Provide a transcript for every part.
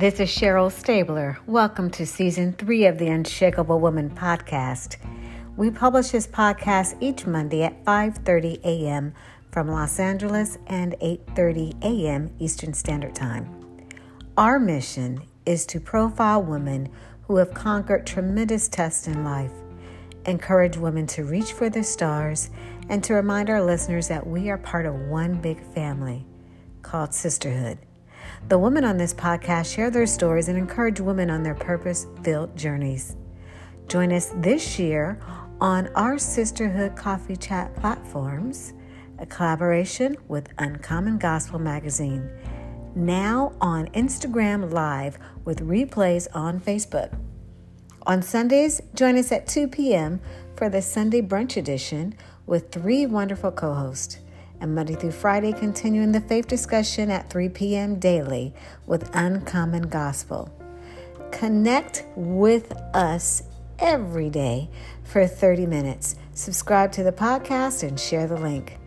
This is Cheryl Stabler. Welcome to season three of the Unshakable Woman podcast. We publish this podcast each Monday at 5:30 a.m. from Los Angeles and 8:30 a.m. Eastern Standard Time. Our mission is to profile women who have conquered tremendous tests in life, encourage women to reach for the stars, and to remind our listeners that we are part of one big family called sisterhood. The women on this podcast share their stories and encourage women on their purpose filled journeys. Join us this year on our Sisterhood Coffee Chat platforms, a collaboration with Uncommon Gospel Magazine. Now on Instagram Live with replays on Facebook. On Sundays, join us at 2 p.m. for the Sunday Brunch Edition with three wonderful co hosts and Monday through Friday, continuing the faith discussion at 3 p.m. daily with Uncommon Gospel. Connect with us every day for 30 minutes. Subscribe to the podcast and share the link.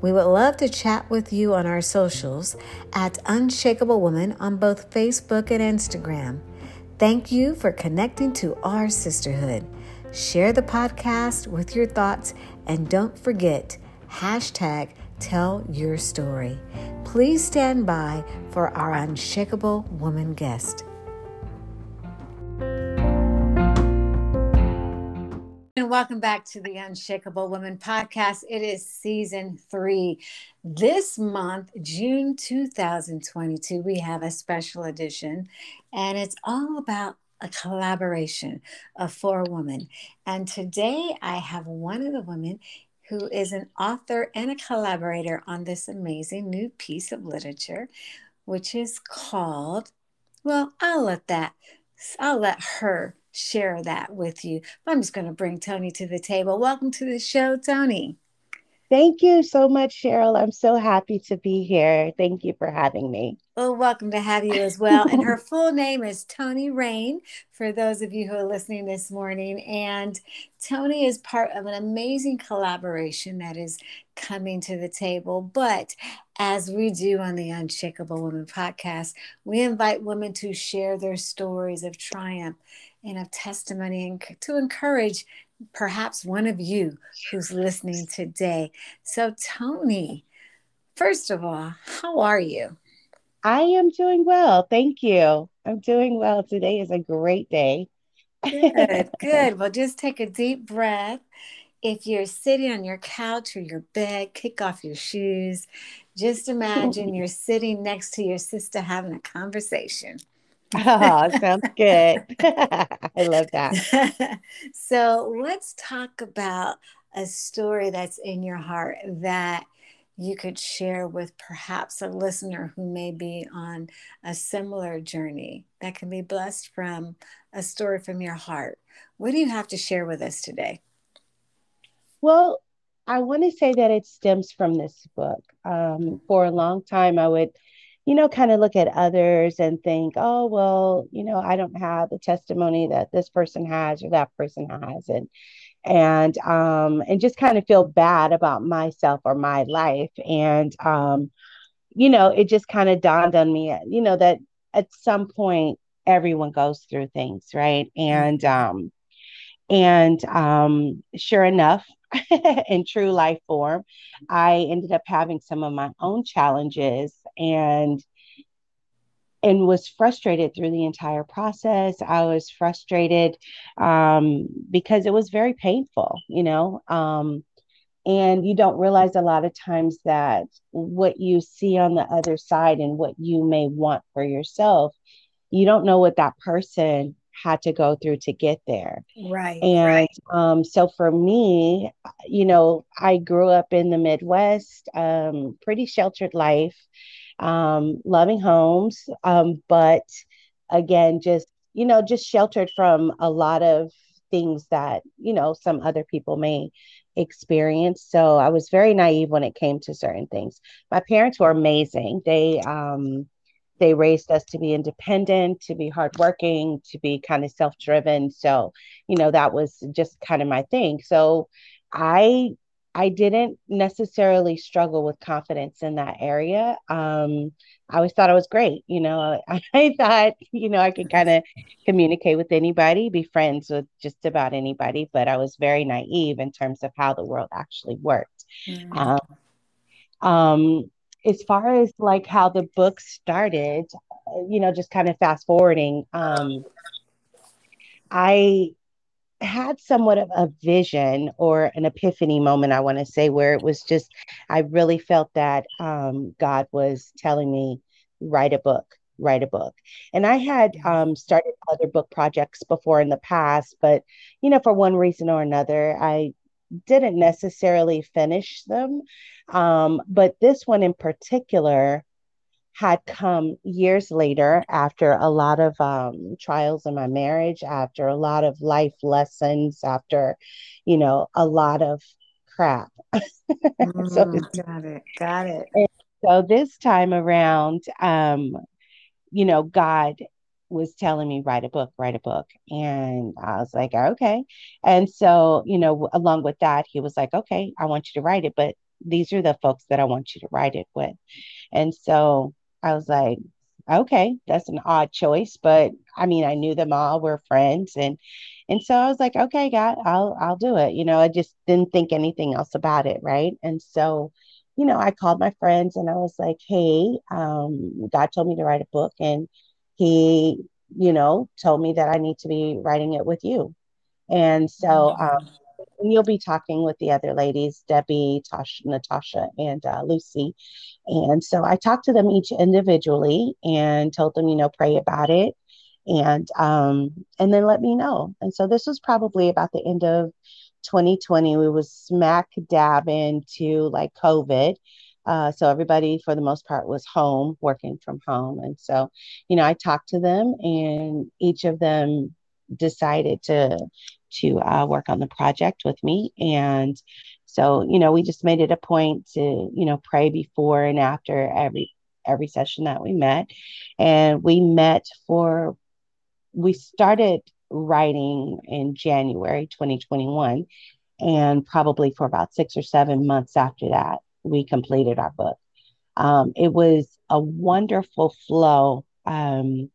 We would love to chat with you on our socials at Unshakable Woman on both Facebook and Instagram. Thank you for connecting to our sisterhood. Share the podcast with your thoughts and don't forget hashtag tell your story. Please stand by for our unshakable woman guest. And welcome back to the Unshakable Woman podcast. It is season three. This month, June 2022, we have a special edition, and it's all about a collaboration uh, of four women. And today I have one of the women who is an author and a collaborator on this amazing new piece of literature, which is called, well, I'll let that, I'll let her share that with you. I'm just going to bring Toni to the table. Welcome to the show, Toni. Thank you so much, Cheryl. I'm so happy to be here. Thank you for having me. Well, welcome to have you as well. and her full name is Toni Reign, for those of you who are listening this morning. And Toni is part of an amazing collaboration that is coming to the table. But as we do on the Unshakable Woman podcast, we invite women to share their stories of triumph and of testimony and to encourage perhaps one of you who's listening today. So, Toni, first of all, how are you? I am doing well. Thank you. I'm doing well. Today is a great day. good, good. Well, just take a deep breath. If you're sitting on your couch or your bed, kick off your shoes. Just imagine you're sitting next to your sister having a conversation. Oh, sounds good. I love that. so let's talk about a story that's in your heart that you could share with perhaps a listener who may be on a similar journey that can be blessed from a story from your heart. What do you have to share with us today? Well, I want to say that it stems from this book. Um, for a long time, I would you know, kind of look at others and think, oh, well, you know, I don't have the testimony that this person has or that person has. And, and, um, and just kind of feel bad about myself or my life. And, um, you know, it just kind of dawned on me, you know, that at some point everyone goes through things, right? And, um, and um, sure enough, in true life form, I ended up having some of my own challenges and and was frustrated through the entire process. I was frustrated um, because it was very painful, you know. Um, and you don't realize a lot of times that what you see on the other side and what you may want for yourself, you don't know what that person had to go through to get there. Right. And right. Um, so for me, you know, I grew up in the Midwest, um, pretty sheltered life, um, loving homes, um, but again, just, you know, just sheltered from a lot of things that, you know, some other people may experience. So I was very naive when it came to certain things. My parents were amazing. They, um, they raised us to be independent, to be hardworking, to be kind of self driven. So, you know, that was just kind of my thing. So I, I didn't necessarily struggle with confidence in that area. Um, I always thought I was great. You know, I, I thought, you know, I could kind of communicate with anybody, be friends with just about anybody, but I was very naive in terms of how the world actually worked. Mm-hmm. Um, um, as far as like how the book started, you know, just kind of fast forwarding, um, I had somewhat of a vision or an epiphany moment, I want to say, where it was just, I really felt that um, God was telling me, write a book, write a book. And I had um, started other book projects before in the past, but, you know, for one reason or another, I didn't necessarily finish them. Um, but this one in particular, had come years later after a lot of um, trials in my marriage, after a lot of life lessons, after, you know, a lot of crap. mm, so, got it. Got it. so this time around, um, you know, God was telling me write a book write a book and i was like okay and so you know along with that he was like okay i want you to write it but these are the folks that i want you to write it with and so I was like, okay, that's an odd choice, but I mean, I knew them all, we're friends, and and so I was like, okay, God, I'll I'll do it. You know, I just didn't think anything else about it, right? And so, you know, I called my friends and I was like, hey, um, God told me to write a book, and He, you know, told me that I need to be writing it with you. And so um, you'll be talking with the other ladies, Debbie, Tasha, Natasha, and uh, Lucy. And so I talked to them each individually and told them, you know, pray about it, and um, and then let me know. And so this was probably about the end of 2020. We was smack dab into like COVID. Uh, so everybody, for the most part, was home, working from home. And so, you know, I talked to them, and each of them decided to to uh, work on the project with me. And so, you know, we just made it a point to, you know, pray before and after every every session that we met. And we met for we started writing in January 2021 and probably for about 6 or 7 months after that we completed our book. Um, it was a wonderful flow um,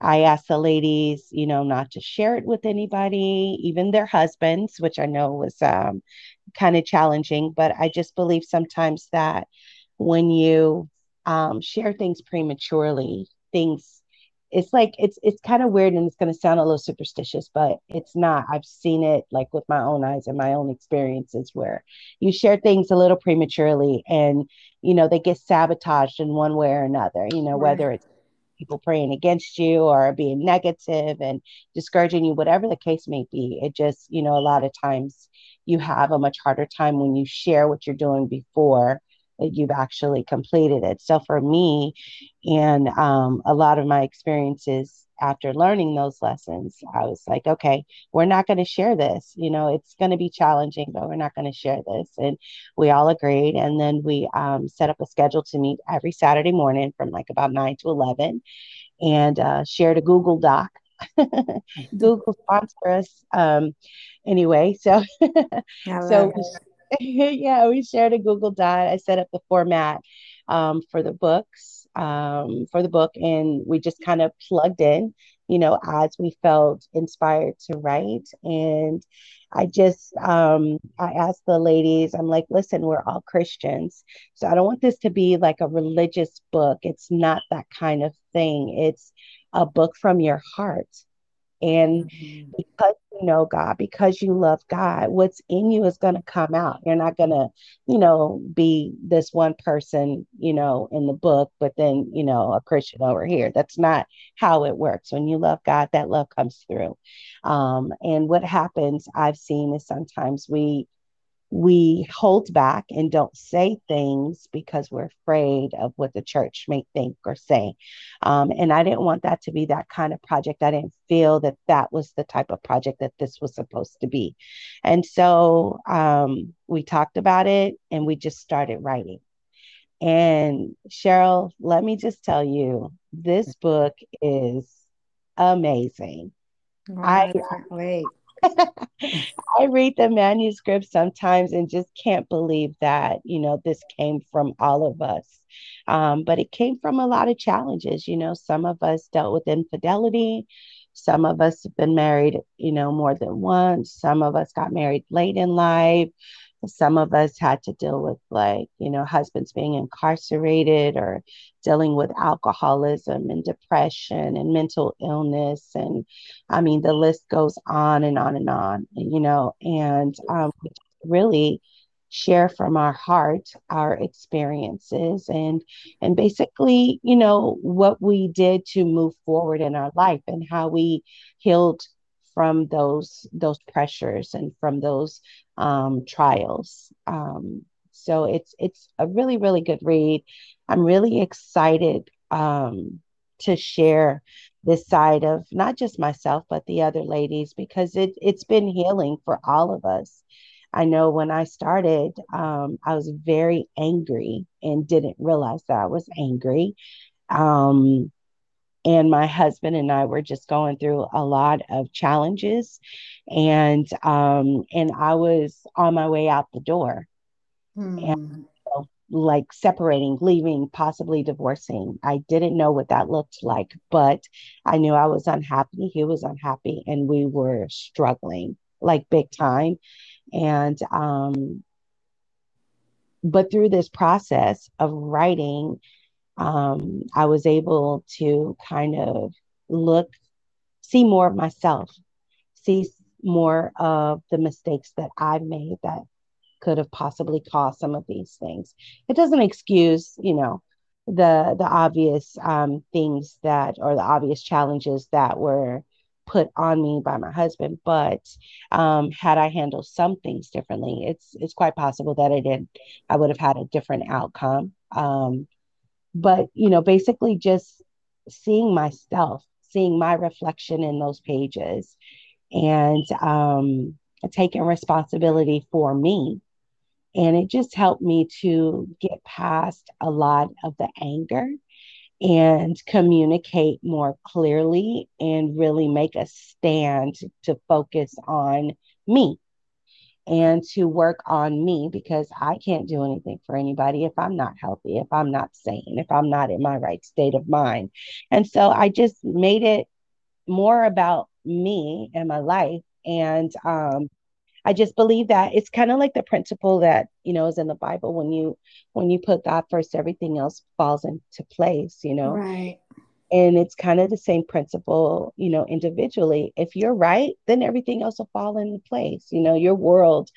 I asked the ladies, you know, not to share it with anybody, even their husbands, which I know was um, kind of challenging. But I just believe sometimes that when you um, share things prematurely, things it's like it's it's kind of weird and it's going to sound a little superstitious but it's not i've seen it like with my own eyes and my own experiences where you share things a little prematurely and you know they get sabotaged in one way or another you know right. whether it's people praying against you or being negative and discouraging you, whatever the case may be. It just, you know, a lot of times you have a much harder time when you share what you're doing before you've actually completed it. So for me, and um, a lot of my experiences after learning those lessons, I was like, okay, we're not going to share this. You know, it's going to be challenging, but we're not going to share this. And we all agreed. And then we um, set up a schedule to meet every Saturday morning from like about 9 to 11 and uh, shared a Google Doc. Google sponsor us. Um, anyway, so so yeah, we shared a Google Doc. I set up the format um, for the books um, for the book, and we just kind of plugged in, you know, as we felt inspired to write. And I just, um, I asked the ladies, I'm like, listen, we're all Christians, so I don't want this to be like a religious book. It's not that kind of thing. It's a book from your heart. And mm-hmm. because you know God, because you love God, what's in you is going to come out. You're not going to, you know, be this one person, you know, in the book, but then, you know, a Christian over here. That's not how it works. When you love God, that love comes through. Um, and what happens, I've seen, is sometimes we we hold back and don't say things because we're afraid of what the church may think or say. Um, and I didn't want that to be that kind of project. I didn't feel that that was the type of project that this was supposed to be. And so um, we talked about it and we just started writing. And Cheryl, let me just tell you, this book is amazing. I, I I read the manuscript sometimes and just can't believe that, you know, this came from all of us. Um, but it came from a lot of challenges. You know, some of us dealt with infidelity. Some of us have been married, you know, more than once. Some of us got married late in life some of us had to deal with like you know husbands being incarcerated or dealing with alcoholism and depression and mental illness. And i mean the list goes on and on and on you know and um, really share from our heart our experiences and and basically you know what we did to move forward in our life and how we healed from those those pressures and from those um, trials. Um, so it's it's a really really good read. I'm really excited um, to share this side of not just myself but the other ladies because it it's been healing for all of us. I know when I started, um, I was very angry and didn't realize that I was angry. Um, and my husband and I were just going through a lot of challenges and um and I was on my way out the door. Hmm. and like separating leaving possibly divorcing. I didn't know what that looked like but I knew I was unhappy he was unhappy and we were struggling like big time. And um but through this process of writing um, I was able to kind of look, see more of myself, see more of the mistakes that I've made that could have possibly caused some of these things. It doesn't excuse, you know, the the obvious um, things that or the obvious challenges that were put on me by my husband but um, had i handled some things differently it's it's quite possible that i did i would have had a different outcome um, but you know basically just seeing myself seeing my reflection in those pages and um, taking responsibility for me. And it just helped me to get past a lot of the anger and communicate more clearly and really make a stand to focus on me and to work on me because I can't do anything for anybody if I'm not healthy, if I'm not sane, if I'm not in my right state of mind. And so I just made it more about me and my life. And um, I just believe that it's kind of like the principle that you know is in the Bible when you when you put God first, everything else falls into place. You know, right. And it's kind of the same principle, you know, individually. If you're right, then everything else will fall into place. You know, your world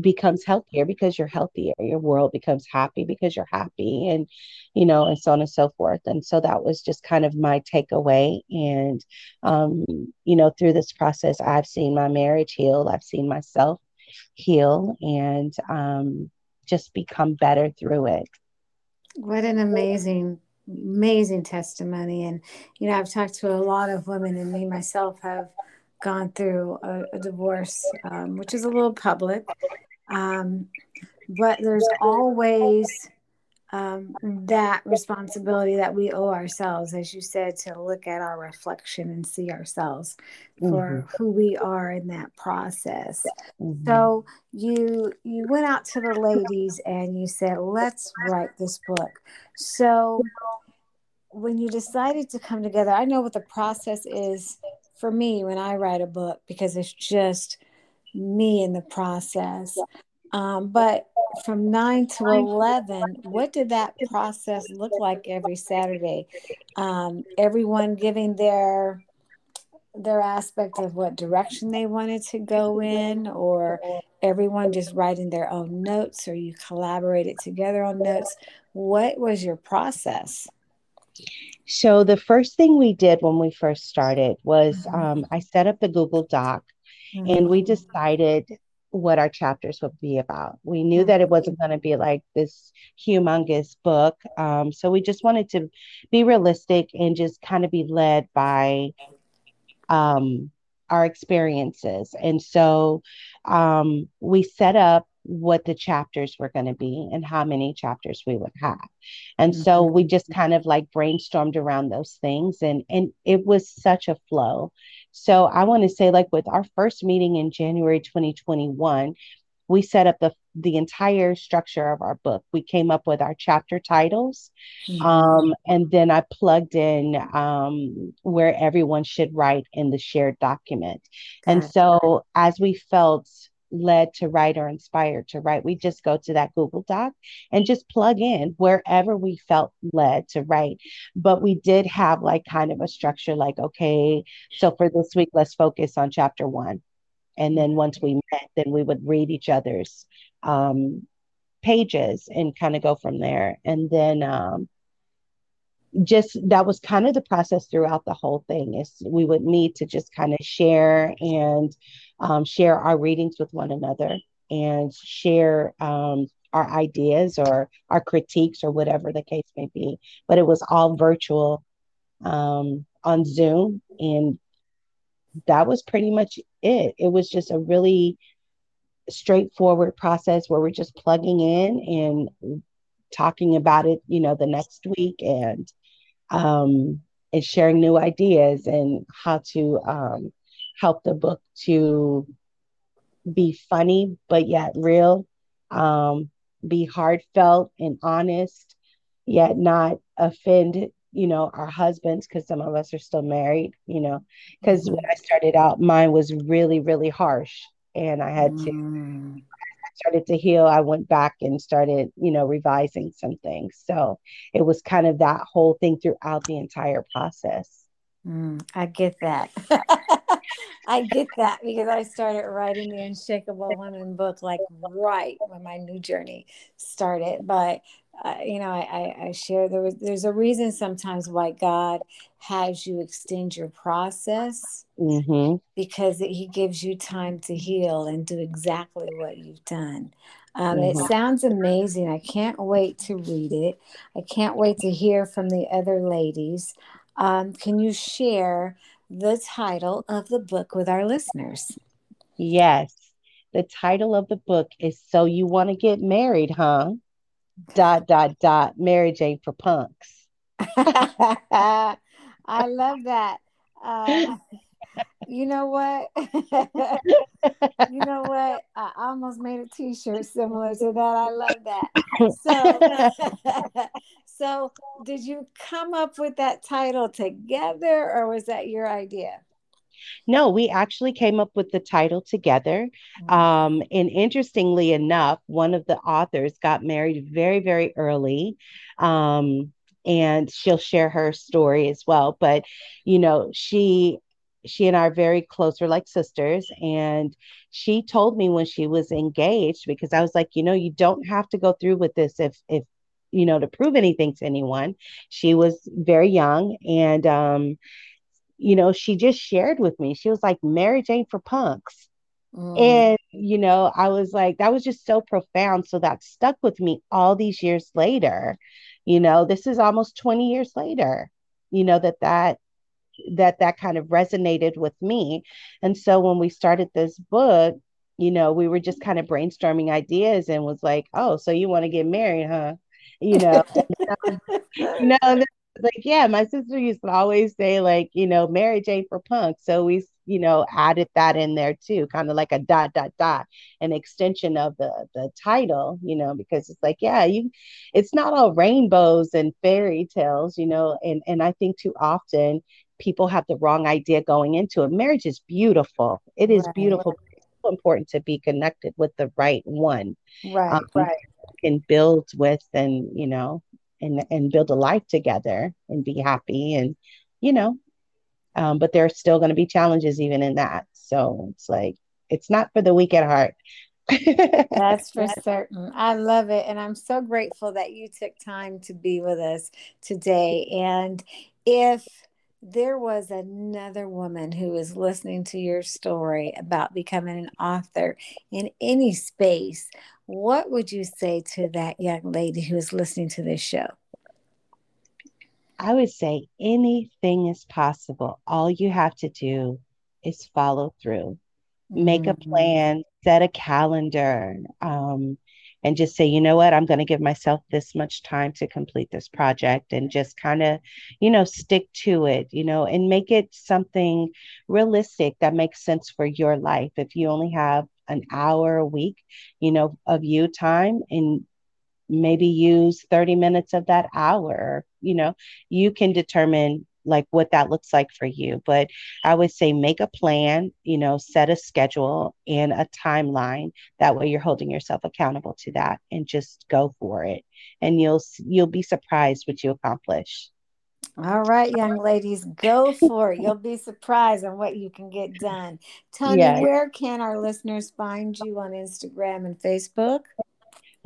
becomes healthier because you're healthier. Your world becomes happy because you're happy, and, you know, and so on and so forth. And so that was just kind of my takeaway. And, um, you know, through this process, I've seen my marriage heal, I've seen myself heal, and um, just become better through it. What an amazing amazing testimony. And, you know, I've talked to a lot of women, and me myself have gone through a, a divorce, um, which is a little public. Um, but there's always um, that responsibility that we owe ourselves, as you said, to look at our reflection and see ourselves for mm-hmm. who we are in that process. Mm-hmm. So you you went out to the ladies and you said, "Let's write this book." So when you decided to come together, I know what the process is for me when I write a book because it's just me in the process. Um, but from 9 to 11 what did that process look like every saturday um, everyone giving their their aspect of what direction they wanted to go in or everyone just writing their own notes or you collaborated together on notes what was your process so the first thing we did when we first started was mm-hmm. um, i set up the google doc mm-hmm. and we decided what our chapters would be about. We knew that it wasn't going to be like this humongous book. Um, so we just wanted to be realistic and just kind of be led by um, our experiences. And so um, we set up what the chapters were going to be and how many chapters we would have. And mm-hmm. so we just kind of like brainstormed around those things and and it was such a flow. So I want to say like with our first meeting in January 2021, we set up the the entire structure of our book. We came up with our chapter titles, mm-hmm. um, and then I plugged in um, where everyone should write in the shared document. Got and it. so, as we felt led to write or inspired to write, we just go to that Google Doc and just plug in wherever we felt led to write. But we did have like kind of a structure like, okay, so for this week, let's focus on chapter one. And then once we met then we would read each other's um, pages and kind of go from there. And then um, just that was kind of the process throughout the whole thing is we would meet to just kind of share and um, share our readings with one another and share um, our ideas or our critiques or whatever the case may be but it was all virtual um, on zoom and that was pretty much it. It was just a really straightforward process where we're just plugging in and talking about it, you know, the next week and um and sharing new ideas and how to um help the book to be funny but yet real, um, be heartfelt and honest, yet not offend you know, our husbands, because some of us are still married, you know, because mm-hmm. when I started out, mine was really, really harsh. And I had to, mm. Started to heal. I went back and started, you know, revising some things. So it was kind of that whole thing throughout the entire process. Mm, I get that. I get that because I started writing the Unshakable Woman book like right when my new journey started. But uh, you know, I, I, I share there was there's a reason sometimes why God has you extend your process mm-hmm. because it, He gives you time to heal and do exactly what you've done. Um, mm-hmm. It sounds amazing. I can't wait to read it. I can't wait to hear from the other ladies. Um, can you share the title of the book with our listeners? Yes. The title of the book is So You Want to Get Married, huh? Dot dot dot Marriage ain't for punks. I love that. Uh, you know what? you know what? I almost made a T-shirt similar to that. I love that. So, so did you come up with that title together, or was that your idea? No, we actually came up with the title together. Mm-hmm. Um, and interestingly enough, one of the authors got married very, very early. Um, and she'll share her story as well. But, you know, she she and I are very close. We're like sisters. And she told me when she was engaged, because I was like, you know, you don't have to go through with this if if you know to prove anything to anyone. She was very young and um you know, she just shared with me. She was like, Marriage ain't for punks. Mm. And, you know, I was like, that was just so profound. So that stuck with me all these years later. You know, this is almost 20 years later, you know, that that that that kind of resonated with me. And so when we started this book, you know, we were just kind of brainstorming ideas and was like, oh, so you want to get married, huh? You know, you know, like, yeah, my sister used to always say, like, you know, Marriage ain't for punk. So we, you know, added that in there too, kind of like a dot, dot, dot, an extension of the the title, you know, because it's like, yeah, you it's not all rainbows and fairy tales, you know, and and I think too often people have the wrong idea going into it. Marriage is beautiful. It is right. beautiful. It's so important to be connected with the right one. Right. Um, right. Can build with and, you know, and and build a life together and be happy and you know um, but there's still going to be challenges even in that so it's like it's not for the weak at heart That's for certain. I love it. And I'm so grateful that you took time to be with us today. And if there was another woman who was listening to your story about becoming an author in any space, what would you say to that young lady who is listening to this show? I would say anything is possible. All you have to do is follow through, mm-hmm. make a mm-hmm. plan, set a calendar um, and just say, you know what, I'm going to give myself this much time to complete this project and just kind of, you know, stick to it, you know, and make it something realistic that makes sense for your life. If you only have an hour a week, you know, of you time and maybe use 30 minutes of that hour, you know, you can determine like what that looks like for you. But I would say make a plan, you know, set a schedule and a timeline. That way you're holding yourself accountable to that and just go for it. And you'll you'll be surprised what you accomplish. All right, young ladies, go for it. You'll be surprised on what you can get done. Toni, yes. where can our listeners find you on Instagram and Facebook?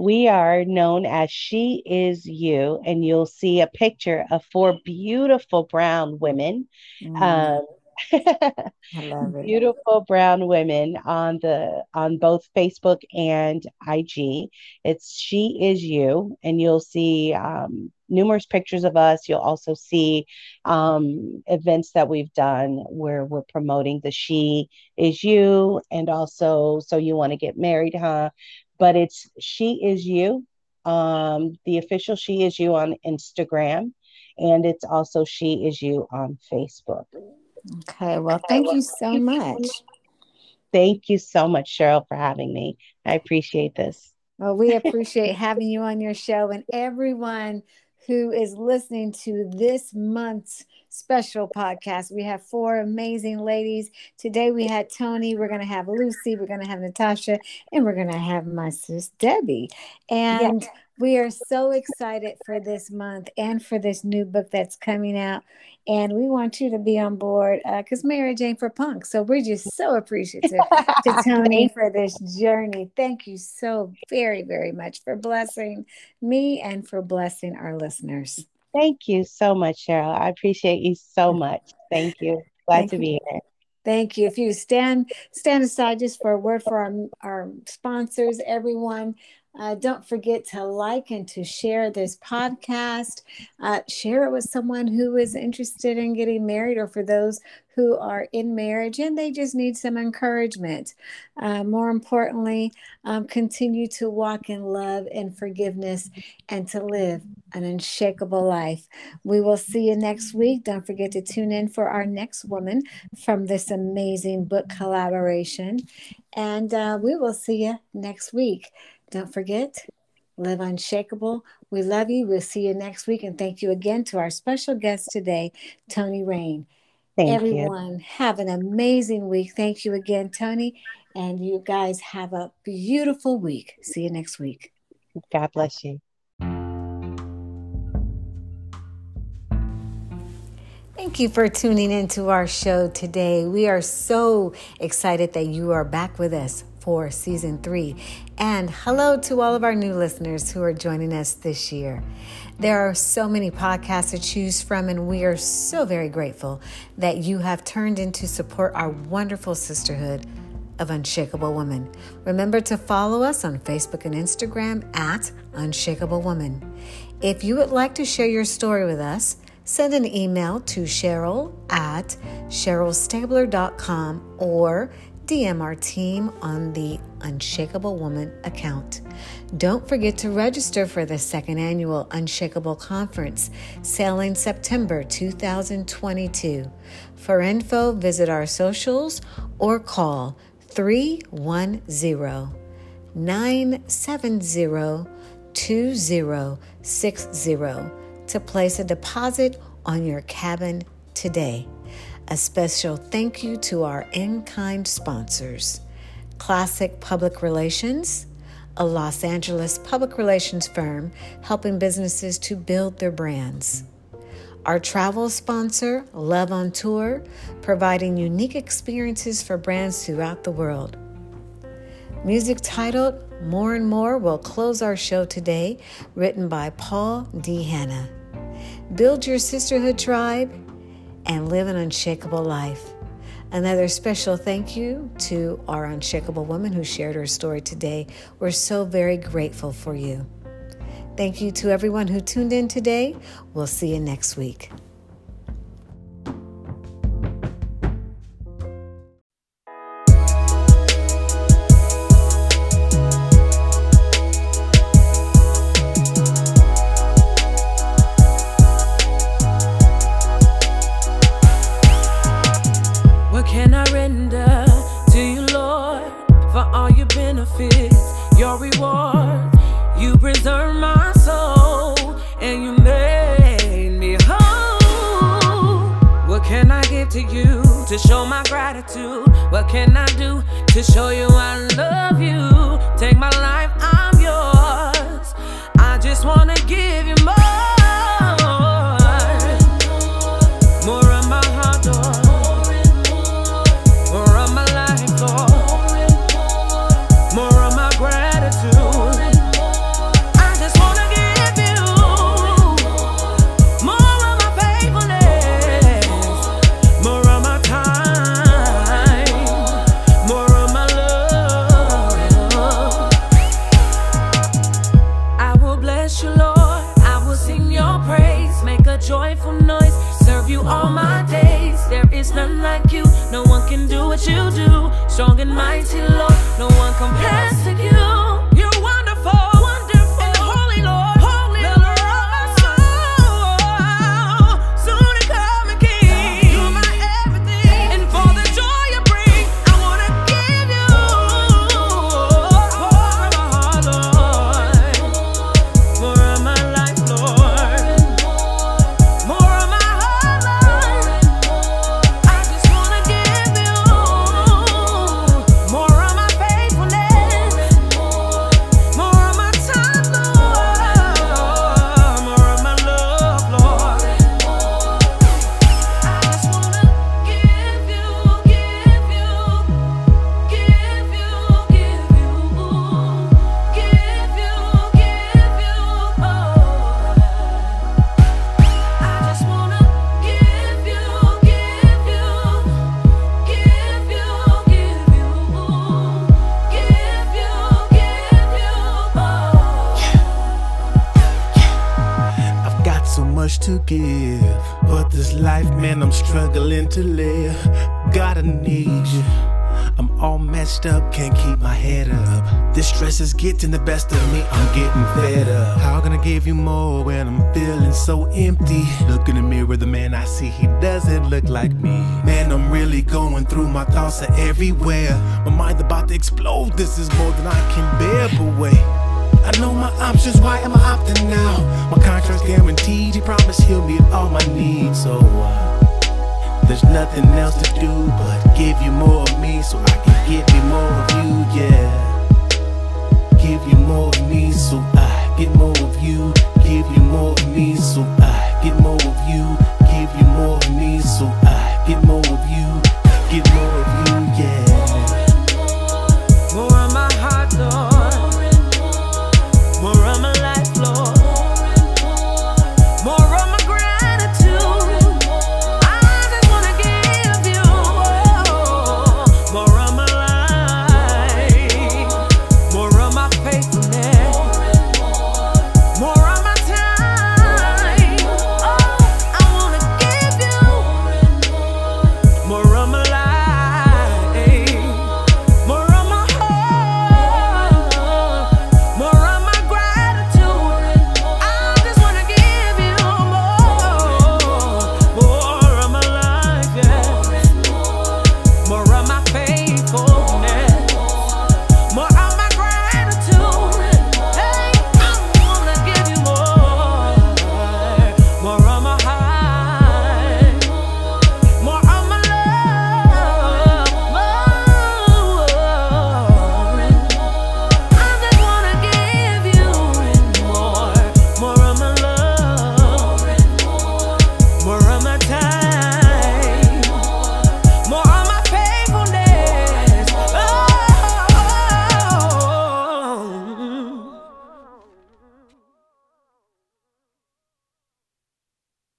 We are known as She Is You, and you'll see a picture of four beautiful brown women. Mm. Um, beautiful brown women on the on both Facebook and IG. It's She Is You, and you'll see um, numerous pictures of us. You'll also see um, events that we've done where we're promoting the She Is You, and also so you want to get married, huh? But it's She Is You, um, the official She Is You on Instagram, and it's also She Is You on Facebook. Okay, well, thank you so much. Thank you so much, Cheryl, for having me. I appreciate this. Well, we appreciate having you on your show and everyone who is listening to this month's special podcast. We have four amazing ladies. Today we had Toni, we're going to have Lucy, we're going to have Natasha, and we're going to have my sis Debbie. And we are so excited for this month and for this new book that's coming out. And we want you to be on board because uh, Marriage ain't for Punk. So we're just so appreciative to Toni for this journey. Thank you so very, very much for blessing me and for blessing our listeners. Thank you so much, Cheryl. I appreciate you so much. Thank you. Glad Thank to be here. Thank you. If you stand stand aside just for a word for our, our sponsors, everyone. Uh, don't forget to like and to share this podcast. Uh, share it with someone who is interested in getting married or for those who are in marriage and they just need some encouragement. Uh, more importantly, um, continue to walk in love and forgiveness and to live an unshakable life. We will see you next week. Don't forget to tune in for our next woman from this amazing book collaboration. And uh, we will see you next week. Don't forget, live unshakable. We love you. We'll see you next week. And thank you again to our special guest today, Toni Reign. Thank you. Everyone, you. have an amazing week. Thank you again, Toni. And you guys have a beautiful week. See you next week. God bless you. Thank you for tuning into our show today. We are so excited that you are back with us for season three. And hello to all of our new listeners who are joining us this year. There are so many podcasts to choose from, and we are so very grateful that you have turned in to support our wonderful sisterhood of Unshakable Woman. Remember to follow us on Facebook and Instagram at Unshakable Woman. If you would like to share your story with us, send an email to Cheryl at CherylStabler.com or DM our team on the Unshakable Woman account. Don't forget to register for the second annual Unshakable Conference, sailing September 2022. For info, visit our socials or call 310 970 2060 to place a deposit on your cabin today. A special thank you to our in kind sponsors Classic Public Relations, a Los Angeles public relations firm helping businesses to build their brands. Our travel sponsor, Love on Tour, providing unique experiences for brands throughout the world. Music titled More and More will close our show today, written by Paul D. Hanna. Build your sisterhood tribe and live an unshakable life. Another special thank you to our unshakable woman who shared her story today. We're so very grateful for you. Thank you to everyone who tuned in today. We'll see you next week. 19 live. Gotta need you. I'm all messed up, can't keep my head up. This stress is getting the best of me, I'm getting fed up. How can I give you more when I'm feeling so empty? Look in the mirror, the man I see, he doesn't look like me. Man, I'm really going through, my thoughts are everywhere. My mind about to explode, this is more than I can bear, but wait. I know my options, why am I opting now? My contract's guaranteed, he promised he'll meet all my needs, so uh, there's nothing else to do but give you more of me so I can give you more of you, yeah. Give you more of me so I get more of you. Give you more of me so I get more of you. Give you more of me so I get more of you. Get more of you, yeah.